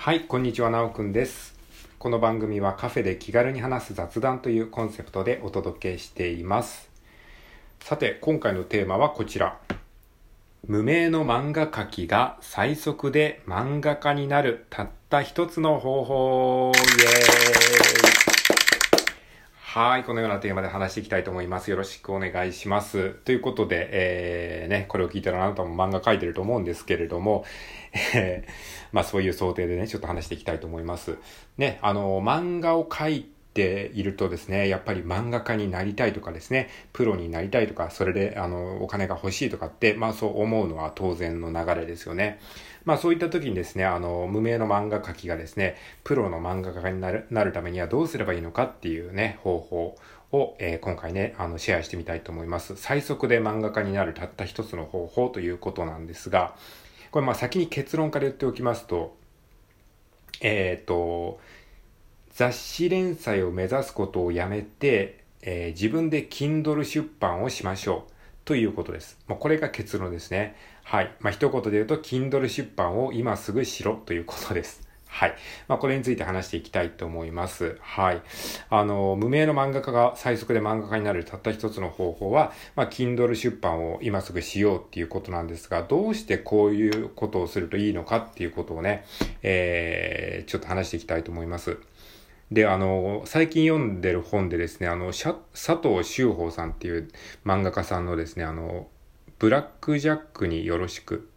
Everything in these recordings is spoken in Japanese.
はい、こんにちは、なおくんです。この番組はカフェで気軽に話す雑談というコンセプトでお届けしています。さて、今回のテーマはこちら。無名の漫画描きが最速で漫画家になるたった一つの方法イエーイはい、このようなテーマで話していきたいと思います。よろしくお願いします。ということで、えー、ね、これを聞いたらあなたも漫画描いてると思うんですけれども、えー、まあそういう想定でね、ちょっと話していきたいと思います。ね、あの、漫画を描いているとですね、やっぱり漫画家になりたいとかですね、プロになりたいとか、それで、あの、お金が欲しいとかって、まあそう思うのは当然の流れですよね。まあそういった時にですね、あの、無名の漫画描きがですね、プロの漫画家になるなるためにはどうすればいいのかっていうね、方法を、えー今回ね、あの、シェアしてみたいと思います。最速で漫画家になるたった一つの方法ということなんですが、これまあ先に結論から言っておきますと、えっ、と、雑誌連載を目指すことをやめて、えー自分で Kindle 出版をしましょう。ということです。まあ、これが結論ですね。はい。まあ、一言で言うと、Kindle 出版を今すぐしろということです。はい。まあ、これについて話していきたいと思います。はい。あの、無名の漫画家が最速で漫画家になるたった一つの方法は、まあ、Kindle 出版を今すぐしようっていうことなんですが、どうしてこういうことをするといいのかっていうことをね、えー、ちょっと話していきたいと思います。で、あの、最近読んでる本でですね、あの、佐藤修法さんっていう漫画家さんのですね、あの、ブラックジャックによろしく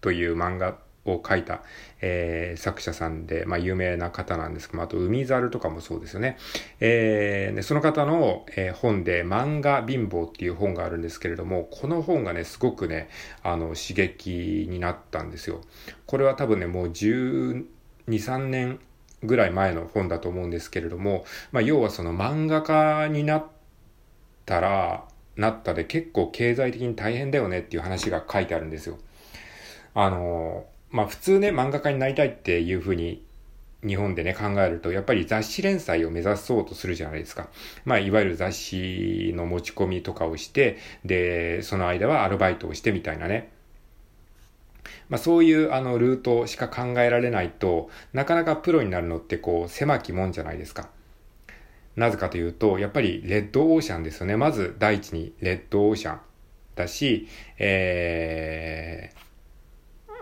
という漫画を書いた、えー作者さんで、まあ、有名な方なんですけど、あと、海猿とかもそうですよね。えーでその方の、えー本で、漫画貧乏っていう本があるんですけれども、この本がね、すごくね、あの、刺激になったんですよ。これは多分ね、もう12、3年ぐらい前の本だと思うんですけれども、まあ、要はその漫画家になったら、なったで結構経済的に大変だよねっていう話が書いてあるんですよ。あの、まあ、普通ね、漫画家になりたいっていうふうに日本でね、考えると、やっぱり雑誌連載を目指そうとするじゃないですか。まあ、いわゆる雑誌の持ち込みとかをして、で、その間はアルバイトをしてみたいなね。まあ、そういうあのルートしか考えられないとなかなかプロになるのってこう狭きもんじゃないですか。なぜかというとやっぱりレッドオーシャンですよね。まず第一にレッドオーシャンだし、え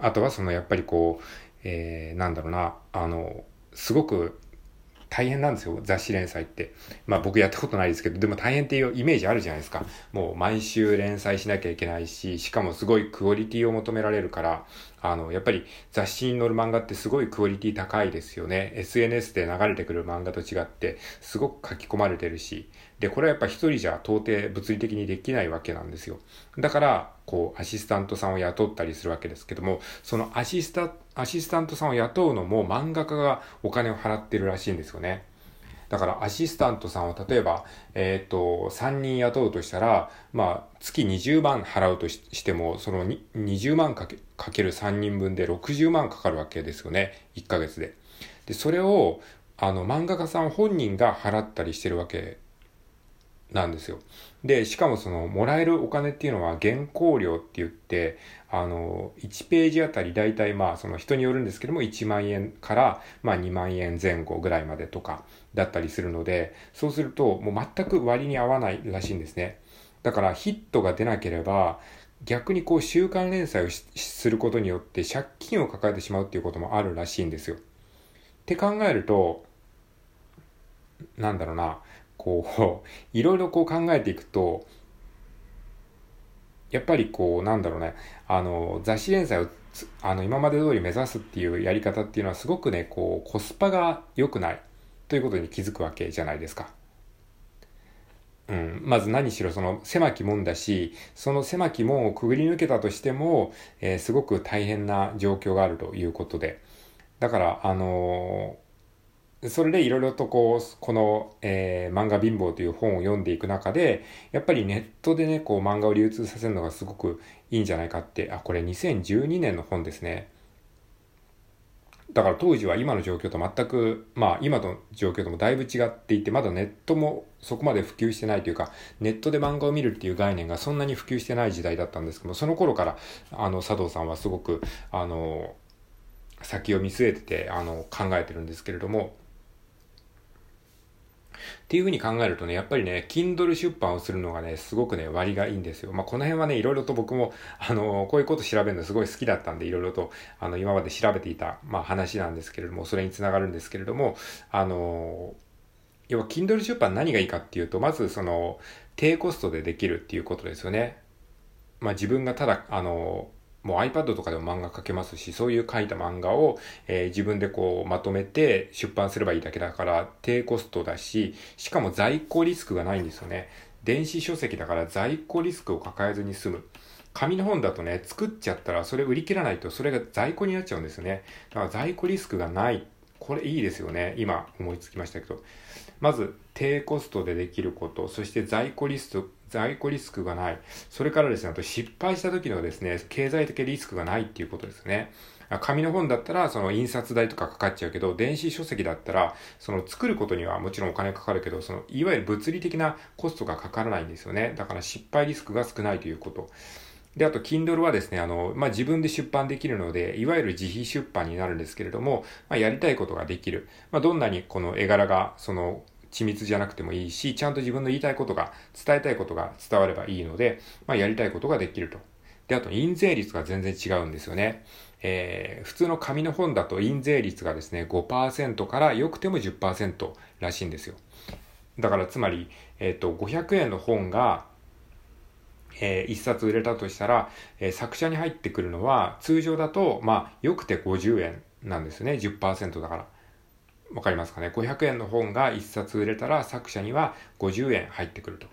ー、あとはそのやっぱりこう、えー、なんだろうな、あの、すごく大変なんですよ、雑誌連載って。まあ僕やったことないですけど、でも大変っていうイメージあるじゃないですか。もう毎週連載しなきゃいけないし、しかもすごいクオリティを求められるから、あの、やっぱり雑誌に載る漫画ってすごいクオリティ高いですよね。SNS で流れてくる漫画と違って、すごく書き込まれてるし。で、これはやっぱ一人じゃ到底物理的にできないわけなんですよ。だから、こう、アシスタントさんを雇ったりするわけですけども、そのアシスタ、アシスタントさんを雇うのも漫画家がお金を払ってるらしいんですよね。だからアシスタントさんを例えば、えっ、と、3人雇うとしたら、まあ、月20万払うとしても、その20万かけかける3人分で60万かかるわけですよね。1ヶ月で。で、それを、あの、漫画家さん本人が払ったりしてるわけなんですよ。で、しかもその、もらえるお金っていうのは原稿料って言って、あの、1ページあたりだいたいまあ、その人によるんですけども、1万円から、まあ2万円前後ぐらいまでとかだったりするので、そうすると、もう全く割に合わないらしいんですね。だからヒットが出なければ、逆にこう週刊連載をすることによって借金を抱えてしまうっていうこともあるらしいんですよ。って考えると、なんだろうな、こう、いろいろこう考えていくと、やっぱりこう、なんだろうね、あの、雑誌連載をあの、今まで通り目指すっていうやり方っていうのはすごくね、こう、コスパが良くないということに気づくわけじゃないですか。うん、まず何しろその狭き門だし、その狭き門をくぐり抜けたとしても、えーすごく大変な状況があるということで。だから、あのーそれでいろいろとこう、この、えー漫画貧乏という本を読んでいく中で、やっぱりネットでね、こう漫画を流通させるのがすごくいいんじゃないかって、あ、これ2012年の本ですね。だから当時は今の状況と全く、まあ今の状況ともだいぶ違っていて、まだネットもそこまで普及してないというか、ネットで漫画を見るっていう概念がそんなに普及してない時代だったんですけども、その頃から、あの、佐藤さんはすごく、あの、先を見据えてて、あの、考えてるんですけれども、っていうふうに考えるとね、やっぱりね、Kindle 出版をするのがね、すごくね、割がいいんですよ。まあ、この辺はね、いろいろと僕も、あの、こういうこと調べるのすごい好きだったんで、いろいろと、あの、今まで調べていた、まあ、話なんですけれども、それにつながるんですけれども、あの、要は Kindle 出版何がいいかっていうと、まずその、低コストでできるっていうことですよね。まあ、自分がただ、あの、もう iPad とかでも漫画描けますし、そういう書いた漫画を、えー、自分でこうまとめて出版すればいいだけだから低コストだし、しかも在庫リスクがないんですよね。電子書籍だから在庫リスクを抱えずに済む。紙の本だとね、作っちゃったらそれ売り切らないとそれが在庫になっちゃうんですよね。だから在庫リスクがない。これいいですよね。今思いつきましたけど。まず、低コストでできること、そして在庫リスク、在庫リスクがない。それからですね、あと失敗した時のですね、経済的リスクがないっていうことですね。紙の本だったら、その印刷代とかかかっちゃうけど、電子書籍だったら、その作ることにはもちろんお金かかるけど、その、いわゆる物理的なコストがかからないんですよね。だから失敗リスクが少ないということ。で、あと、Kindle はですね、あの、まあ、自分で出版できるので、いわゆる自費出版になるんですけれども、まあ、やりたいことができる。まあ、どんなにこの絵柄が、その、緻密じゃなくてもいいし、ちゃんと自分の言いたいことが、伝えたいことが伝わればいいので、まあ、やりたいことができると。で、あと、印税率が全然違うんですよね。えー、普通の紙の本だと印税率がですね、5%からよくても10%らしいんですよ。だから、つまり、えっ、ー、と、500円の本が、えー、1冊売れたとしたら、えー、作者に入ってくるのは、通常だと、まあ、よくて50円なんですね。10%だから。わかりますかね ?500 円の本が1冊売れたら作者には50円入ってくると。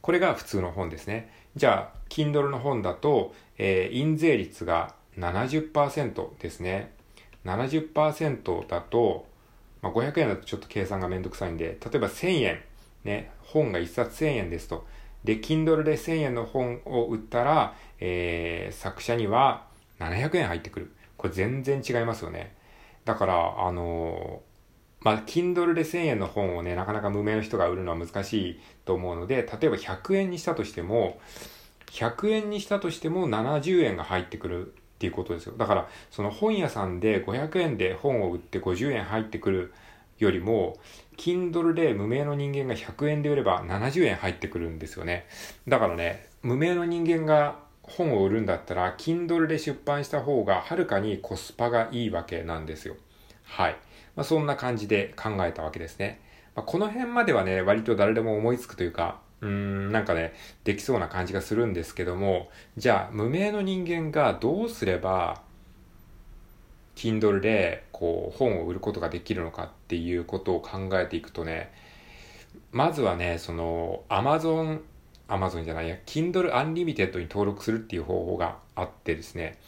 これが普通の本ですね。じゃあ、Kindle の本だと、えー、印税率が70%ですね。70%だと、まあ、500円だとちょっと計算がめんどくさいんで、例えば1000円、ね、本が1冊1000円ですと。で、Kindle で1000円の本を売ったら、えー、作者には700円入ってくる。これ全然違いますよね。だから、あのまあ、Kindle で1000円の本をね、なかなか無名の人が売るのは難しいと思うので、例えば100円にしたとしても、100円にしたとしても70円が入ってくるっていうことですよ。だから、その本屋さんで500円で本を売って50円入ってくるよりも、Kindle で無名の人間が100円で売れば70円入ってくるんですよね。だからね、無名の人間が本を売るんだったら、Kindle で出版した方がはるかにコスパがいいわけなんですよ。はい。まあ、そんな感じで考えたわけですね。まあ、この辺まではね、割と誰でも思いつくというか、うーん、なんかね、できそうな感じがするんですけども、じゃあ、無名の人間がどうすれば、Kindle で、こう、本を売ることができるのかっていうことを考えていくとね、まずはね、その、Amazon、Amazon じゃないや、Kindle Unlimited に登録するっていう方法があってですね、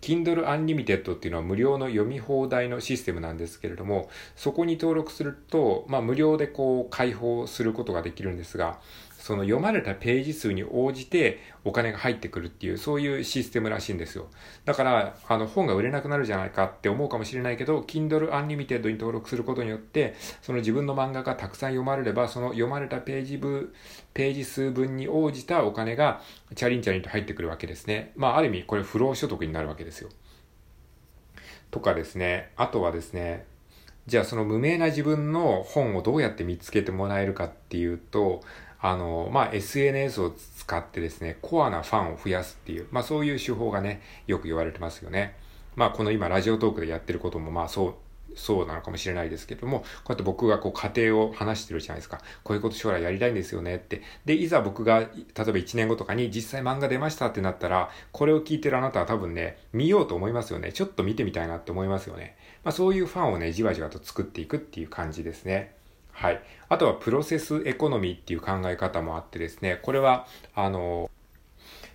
Kindle Unlimited っていうのは無料の読み放題のシステムなんですけれども、そこに登録すると、まあ無料でこう開放することができるんですが、その読まれたページ数に応じてお金が入ってくるっていう、そういうシステムらしいんですよ。だから、あの本が売れなくなるじゃないかって思うかもしれないけど、Kindle Unlimited に登録することによって、その自分の漫画がたくさん読まれれば、その読まれたページ分、ページ数分に応じたお金がチャリンチャリンと入ってくるわけですね。まあ、ある意味これ不労所得になるわけですよ。とかですね、あとはですね、じゃあその無名な自分の本をどうやって見つけてもらえるかっていうと、あの、まあ、SNS を使ってですね、コアなファンを増やすっていう、まあ、そういう手法がね、よく言われてますよね。まあ、この今、ラジオトークでやってることも、まあ、そう、そうなのかもしれないですけども、こうやって僕がこう家庭を話してるじゃないですか。こういうこと将来やりたいんですよねって。で、いざ僕が、例えば1年後とかに実際漫画出ましたってなったら、これを聞いてるあなたは多分ね、見ようと思いますよね。ちょっと見てみたいなって思いますよね。まあそういうファンをね、じわじわと作っていくっていう感じですね。はい。あとはプロセスエコノミーっていう考え方もあってですね、これは、あの、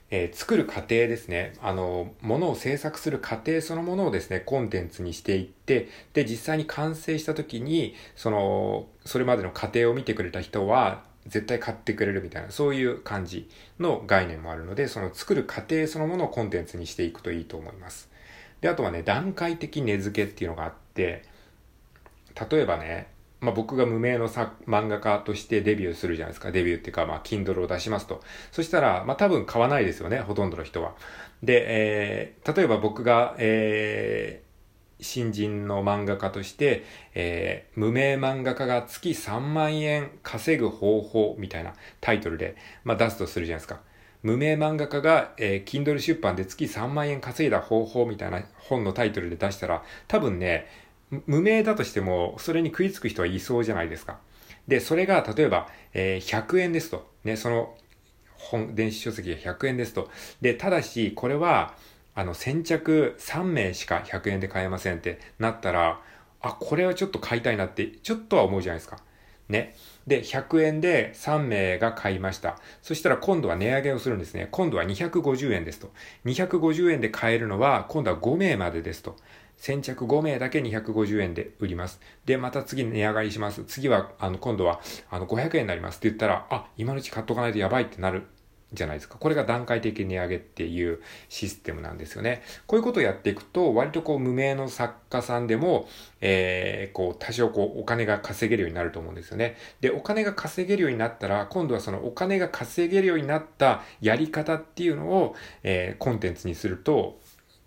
えー、作る過程ですね。あの、ものを制作する過程そのものをですね、コンテンツにしていって、で、実際に完成した時に、その、それまでの過程を見てくれた人は、絶対買ってくれるみたいな、そういう感じの概念もあるので、その作る過程そのものをコンテンツにしていくといいと思います。で、あとはね、段階的根付けっていうのがあって、例えばね、まあ、僕が無名の作漫画家としてデビューするじゃないですか。デビューっていうか、まあ、Kindle を出しますと。そしたら、まあ、多分買わないですよね、ほとんどの人は。で、えー、例えば僕が、え新人の漫画家として、えー、無名漫画家が月3万円稼ぐ方法みたいなタイトルで、まあ、出すとするじゃないですか。無名漫画家が、えー、Kindle 出版で月3万円稼いだ方法みたいな本のタイトルで出したら、多分ね、無名だとしても、それに食いつく人はいそうじゃないですか。で、それが、例えば、えー、100円ですと。ね、その本、電子書籍が100円ですと。で、ただし、これは、あの、先着3名しか100円で買えませんってなったら、あ、これはちょっと買いたいなって、ちょっとは思うじゃないですか。ね。で、100円で3名が買いました。そしたら今度は値上げをするんですね。今度は250円ですと。250円で買えるのは今度は5名までですと。先着5名だけ250円で売ります。で、また次値上がりします。次は、あの、今度は、あの、500円になりますって言ったら、あ、今のうち買っとかないとやばいってなるじゃないですか。これが段階的値上げっていうシステムなんですよね。こういうことをやっていくと、割とこう無名の作家さんでも、えー、こう多少こうお金が稼げるようになると思うんですよね。で、お金が稼げるようになったら、今度はそのお金が稼げるようになったやり方っていうのを、えー、コンテンツにすると、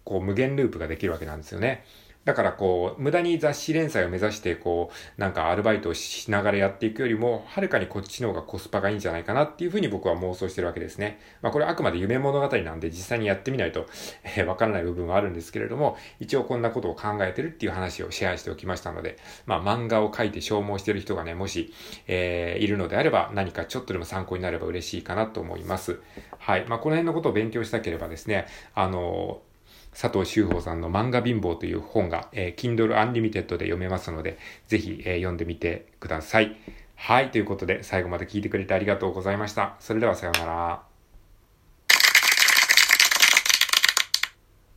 こう無限ループができるわけなんですよね。だからこう、無駄に雑誌連載を目指して、こう、なんかアルバイトをしながらやっていくよりも、はるかにこっちの方がコスパがいいんじゃないかなっていうふうに僕は妄想してるわけですね。まあこれあくまで夢物語なんで実際にやってみないと、えー、わからない部分はあるんですけれども、一応こんなことを考えてるっていう話をシェアしておきましたので、まあ漫画を描いて消耗してる人がね、もし、えー、いるのであれば何かちょっとでも参考になれば嬉しいかなと思います。はい。まあこの辺のことを勉強したければですね、あの佐藤修法さんの漫画貧乏という本が、えー、Kindle Unlimited で読めますので、ぜひ、えー、読んでみてください。はい。ということで、最後まで聞いてくれてありがとうございました。それではさようなら。